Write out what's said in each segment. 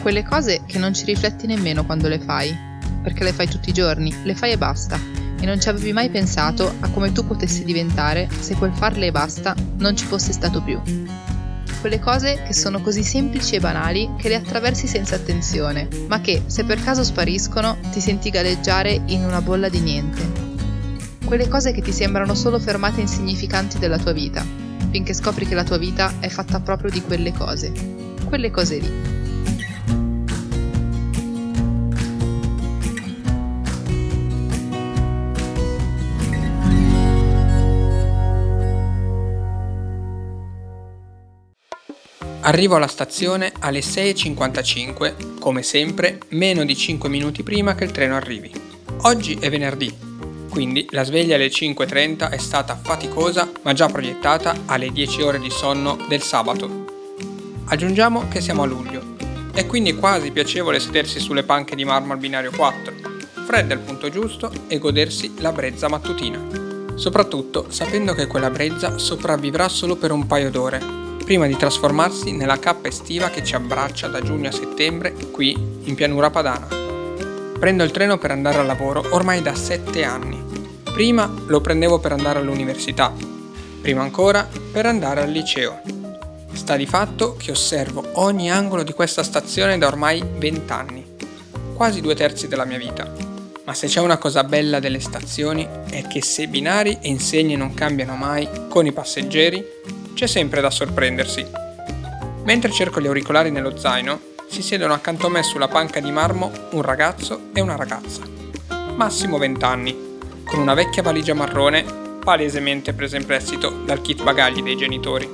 Quelle cose che non ci rifletti nemmeno quando le fai, perché le fai tutti i giorni, le fai e basta, e non ci avevi mai pensato a come tu potessi diventare se quel farle e basta non ci fosse stato più. Quelle cose che sono così semplici e banali che le attraversi senza attenzione, ma che, se per caso spariscono, ti senti galleggiare in una bolla di niente. Quelle cose che ti sembrano solo fermate insignificanti della tua vita, finché scopri che la tua vita è fatta proprio di quelle cose. Quelle cose lì. Arrivo alla stazione alle 6.55, come sempre, meno di 5 minuti prima che il treno arrivi. Oggi è venerdì, quindi la sveglia alle 5.30 è stata faticosa ma già proiettata alle 10 ore di sonno del sabato. Aggiungiamo che siamo a luglio. È quindi quasi piacevole sedersi sulle panche di marmo al binario 4, fredda al punto giusto e godersi la brezza mattutina. Soprattutto sapendo che quella brezza sopravvivrà solo per un paio d'ore prima di trasformarsi nella cappa estiva che ci abbraccia da giugno a settembre qui in pianura padana. Prendo il treno per andare al lavoro ormai da 7 anni. Prima lo prendevo per andare all'università, prima ancora per andare al liceo. Sta di fatto che osservo ogni angolo di questa stazione da ormai 20 anni, quasi due terzi della mia vita. Ma se c'è una cosa bella delle stazioni è che se binari e insegne non cambiano mai con i passeggeri, c'è sempre da sorprendersi. Mentre cerco gli auricolari nello zaino, si siedono accanto a me sulla panca di marmo un ragazzo e una ragazza. Massimo 20 anni, con una vecchia valigia marrone, palesemente presa in prestito dal kit bagagli dei genitori.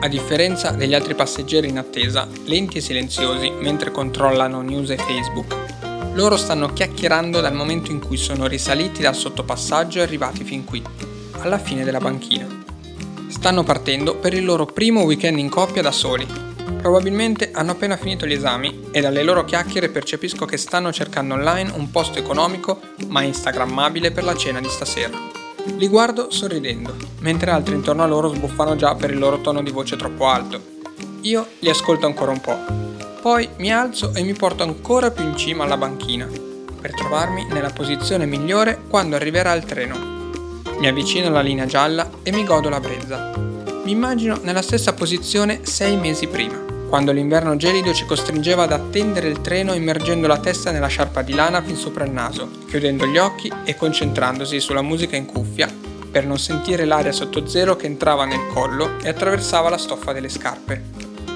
A differenza degli altri passeggeri in attesa, lenti e silenziosi mentre controllano news e Facebook, loro stanno chiacchierando dal momento in cui sono risaliti dal sottopassaggio e arrivati fin qui, alla fine della banchina stanno partendo per il loro primo weekend in coppia da soli. Probabilmente hanno appena finito gli esami e dalle loro chiacchiere percepisco che stanno cercando online un posto economico ma instagrammabile per la cena di stasera. Li guardo sorridendo, mentre altri intorno a loro sbuffano già per il loro tono di voce troppo alto. Io li ascolto ancora un po'. Poi mi alzo e mi porto ancora più in cima alla banchina, per trovarmi nella posizione migliore quando arriverà il treno. Mi avvicino alla linea gialla e mi godo la brezza. Mi immagino nella stessa posizione sei mesi prima, quando l'inverno gelido ci costringeva ad attendere il treno immergendo la testa nella sciarpa di lana fin sopra il naso, chiudendo gli occhi e concentrandosi sulla musica in cuffia per non sentire l'aria sotto zero che entrava nel collo e attraversava la stoffa delle scarpe.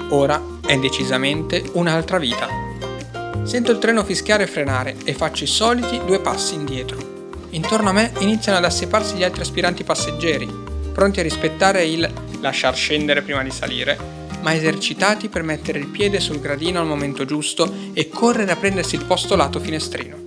Ora è decisamente un'altra vita. Sento il treno fischiare e frenare e faccio i soliti due passi indietro. Intorno a me iniziano ad assiparsi gli altri aspiranti passeggeri, pronti a rispettare il lasciar scendere prima di salire, ma esercitati per mettere il piede sul gradino al momento giusto e correre a prendersi il posto lato finestrino.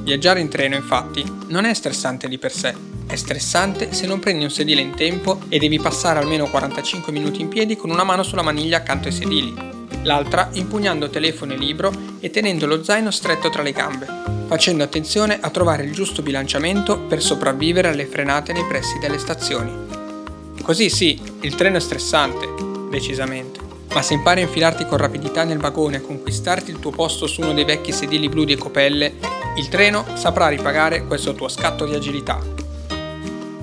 Viaggiare in treno, infatti, non è stressante di per sé, è stressante se non prendi un sedile in tempo e devi passare almeno 45 minuti in piedi con una mano sulla maniglia accanto ai sedili, l'altra impugnando telefono e libro e tenendo lo zaino stretto tra le gambe, facendo attenzione a trovare il giusto bilanciamento per sopravvivere alle frenate nei pressi delle stazioni. Così sì, il treno è stressante, decisamente, ma se impari a infilarti con rapidità nel vagone e conquistarti il tuo posto su uno dei vecchi sedili blu di Ecopelle, il treno saprà ripagare questo tuo scatto di agilità.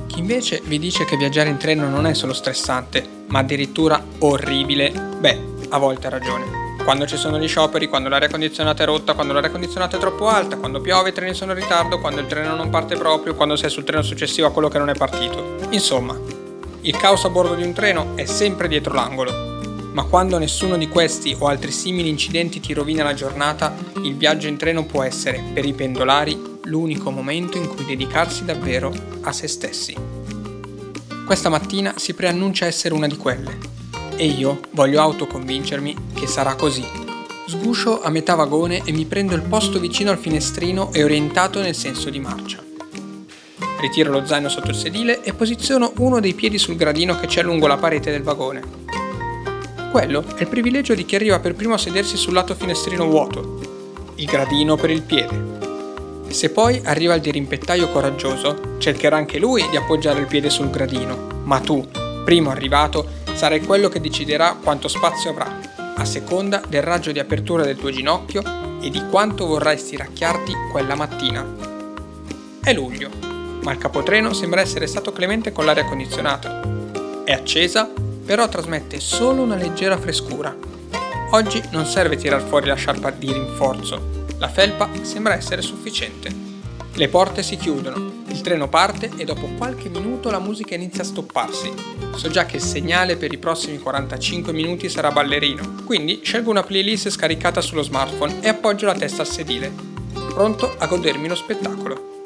Chi invece vi dice che viaggiare in treno non è solo stressante, ma addirittura orribile, beh, a volte ha ragione quando ci sono gli scioperi, quando l'aria condizionata è rotta, quando l'aria condizionata è troppo alta, quando piove i treni sono in ritardo, quando il treno non parte proprio, quando sei sul treno successivo a quello che non è partito. Insomma, il caos a bordo di un treno è sempre dietro l'angolo. Ma quando nessuno di questi o altri simili incidenti ti rovina la giornata, il viaggio in treno può essere, per i pendolari, l'unico momento in cui dedicarsi davvero a se stessi. Questa mattina si preannuncia essere una di quelle e io voglio autoconvincermi che sarà così. Sguscio a metà vagone e mi prendo il posto vicino al finestrino e orientato nel senso di marcia. Ritiro lo zaino sotto il sedile e posiziono uno dei piedi sul gradino che c'è lungo la parete del vagone. Quello è il privilegio di chi arriva per primo a sedersi sul lato finestrino vuoto, il gradino per il piede. Se poi arriva il dirimpettaio coraggioso, cercherà anche lui di appoggiare il piede sul gradino, ma tu, primo arrivato, sarai quello che deciderà quanto spazio avrà. a seconda del raggio di apertura del tuo ginocchio e di quanto vorrai stiracchiarti quella mattina. È luglio, ma il capotreno sembra essere stato clemente con l'aria condizionata. È accesa, però trasmette solo una leggera frescura. Oggi non serve tirar fuori la sciarpa di rinforzo, la felpa sembra essere sufficiente. Le porte si chiudono, il treno parte e dopo qualche minuto la musica inizia a stopparsi. So già che il segnale per i prossimi 45 minuti sarà ballerino, quindi scelgo una playlist scaricata sullo smartphone e appoggio la testa al sedile, pronto a godermi lo spettacolo.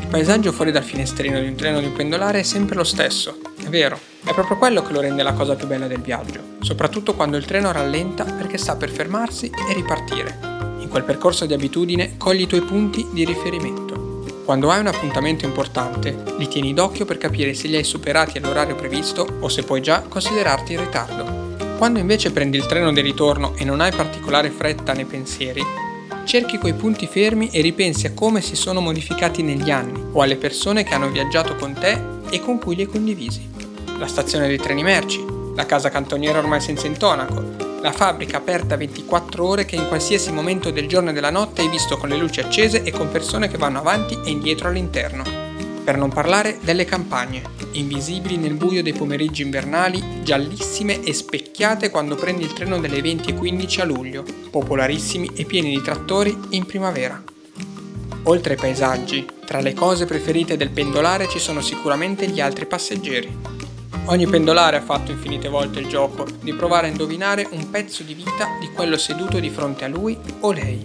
Il paesaggio fuori dal finestrino di un treno di un pendolare è sempre lo stesso, è vero, è proprio quello che lo rende la cosa più bella del viaggio, soprattutto quando il treno rallenta perché sta per fermarsi e ripartire quel percorso di abitudine cogli i tuoi punti di riferimento. Quando hai un appuntamento importante, li tieni d'occhio per capire se li hai superati all'orario previsto o se puoi già considerarti in ritardo. Quando invece prendi il treno di ritorno e non hai particolare fretta nei pensieri, cerchi quei punti fermi e ripensi a come si sono modificati negli anni o alle persone che hanno viaggiato con te e con cui li hai condivisi. La stazione dei treni merci, la casa cantoniera ormai senza intonaco, la fabbrica aperta 24 ore che in qualsiasi momento del giorno e della notte hai visto con le luci accese e con persone che vanno avanti e indietro all'interno. Per non parlare delle campagne, invisibili nel buio dei pomeriggi invernali, giallissime e specchiate quando prendi il treno delle 20.15 a luglio, popolarissimi e pieni di trattori in primavera. Oltre ai paesaggi, tra le cose preferite del pendolare ci sono sicuramente gli altri passeggeri. Ogni pendolare ha fatto infinite volte il gioco di provare a indovinare un pezzo di vita di quello seduto di fronte a lui o lei.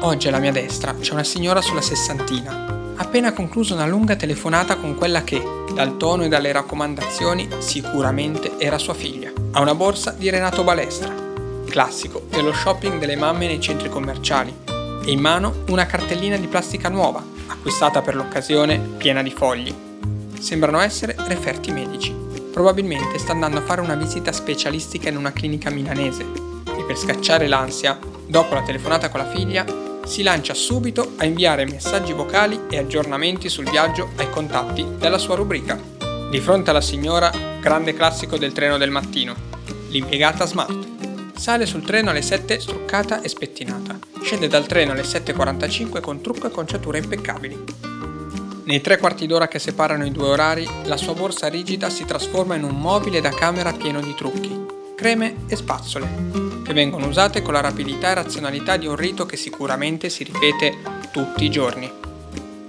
Oggi alla mia destra c'è una signora sulla sessantina, appena concluso una lunga telefonata con quella che, dal tono e dalle raccomandazioni, sicuramente era sua figlia. Ha una borsa di Renato Balestra, classico dello shopping delle mamme nei centri commerciali, e in mano una cartellina di plastica nuova, acquistata per l'occasione piena di fogli Sembrano essere referti medici. Probabilmente sta andando a fare una visita specialistica in una clinica milanese e per scacciare l'ansia, dopo la telefonata con la figlia, si lancia subito a inviare messaggi vocali e aggiornamenti sul viaggio ai contatti della sua rubrica. Di fronte alla signora, grande classico del treno del mattino, l'impiegata smart. Sale sul treno alle 7 struccata e spettinata. Scende dal treno alle 7.45 con trucco e conciature impeccabili. Nei tre quarti d'ora che separano i due orari, la sua borsa rigida si trasforma in un mobile da camera pieno di trucchi, creme e spazzole, che vengono usate con la rapidità e razionalità di un rito che sicuramente si ripete tutti i giorni.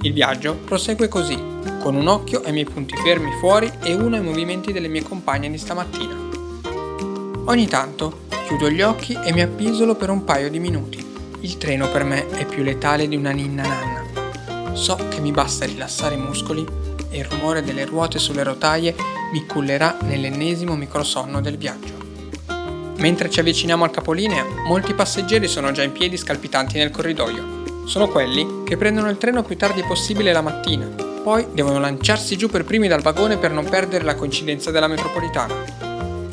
Il viaggio prosegue così, con un occhio ai miei punti fermi fuori e uno ai movimenti delle mie compagne di stamattina. Ogni tanto chiudo gli occhi e mi appisolo per un paio di minuti. Il treno per me è più letale di una ninna nanna. So che mi basta rilassare i muscoli e il rumore delle ruote sulle rotaie mi cullerà nell'ennesimo microsonno del viaggio. Mentre ci avviciniamo al capolinea, molti passeggeri sono già in piedi scalpitanti nel corridoio. Sono quelli che prendono il treno più tardi possibile la mattina, poi devono lanciarsi giù per primi dal vagone per non perdere la coincidenza della metropolitana.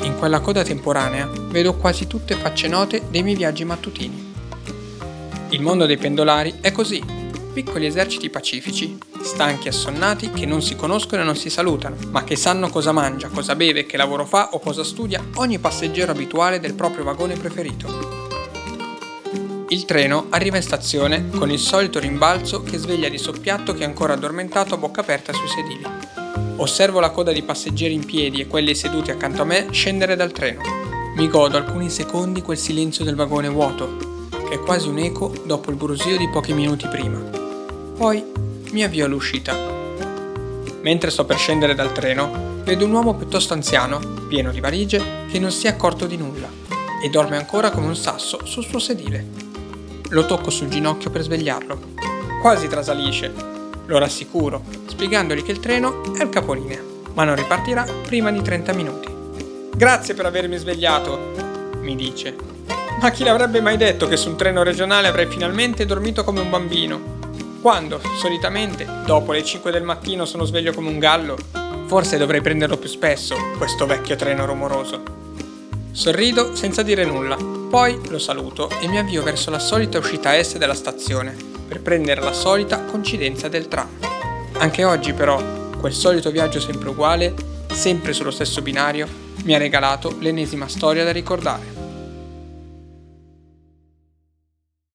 In quella coda temporanea vedo quasi tutte facce note dei miei viaggi mattutini. Il mondo dei pendolari è così, piccoli eserciti pacifici, stanchi e assonnati che non si conoscono e non si salutano, ma che sanno cosa mangia, cosa beve, che lavoro fa o cosa studia ogni passeggero abituale del proprio vagone preferito. Il treno arriva in stazione con il solito rimbalzo che sveglia di soppiatto chi è ancora addormentato a bocca aperta sui sedili. Osservo la coda di passeggeri in piedi e quelli seduti accanto a me scendere dal treno. Mi godo alcuni secondi quel silenzio del vagone vuoto, che è quasi un eco dopo il brusio di pochi minuti prima. Poi mi avvio all'uscita. Mentre sto per scendere dal treno, vedo un uomo piuttosto anziano, pieno di valigie, che non si è accorto di nulla e dorme ancora come un sasso sul suo sedile. Lo tocco sul ginocchio per svegliarlo. Quasi trasalisce. Lo rassicuro, spiegandogli che il treno è il capolinea, ma non ripartirà prima di 30 minuti. Grazie per avermi svegliato, mi dice. Ma chi l'avrebbe mai detto che su un treno regionale avrei finalmente dormito come un bambino? Quando, solitamente, dopo le 5 del mattino sono sveglio come un gallo, forse dovrei prenderlo più spesso, questo vecchio treno rumoroso. Sorrido senza dire nulla, poi lo saluto e mi avvio verso la solita uscita est della stazione, per prendere la solita coincidenza del tram. Anche oggi però, quel solito viaggio sempre uguale, sempre sullo stesso binario, mi ha regalato l'ennesima storia da ricordare.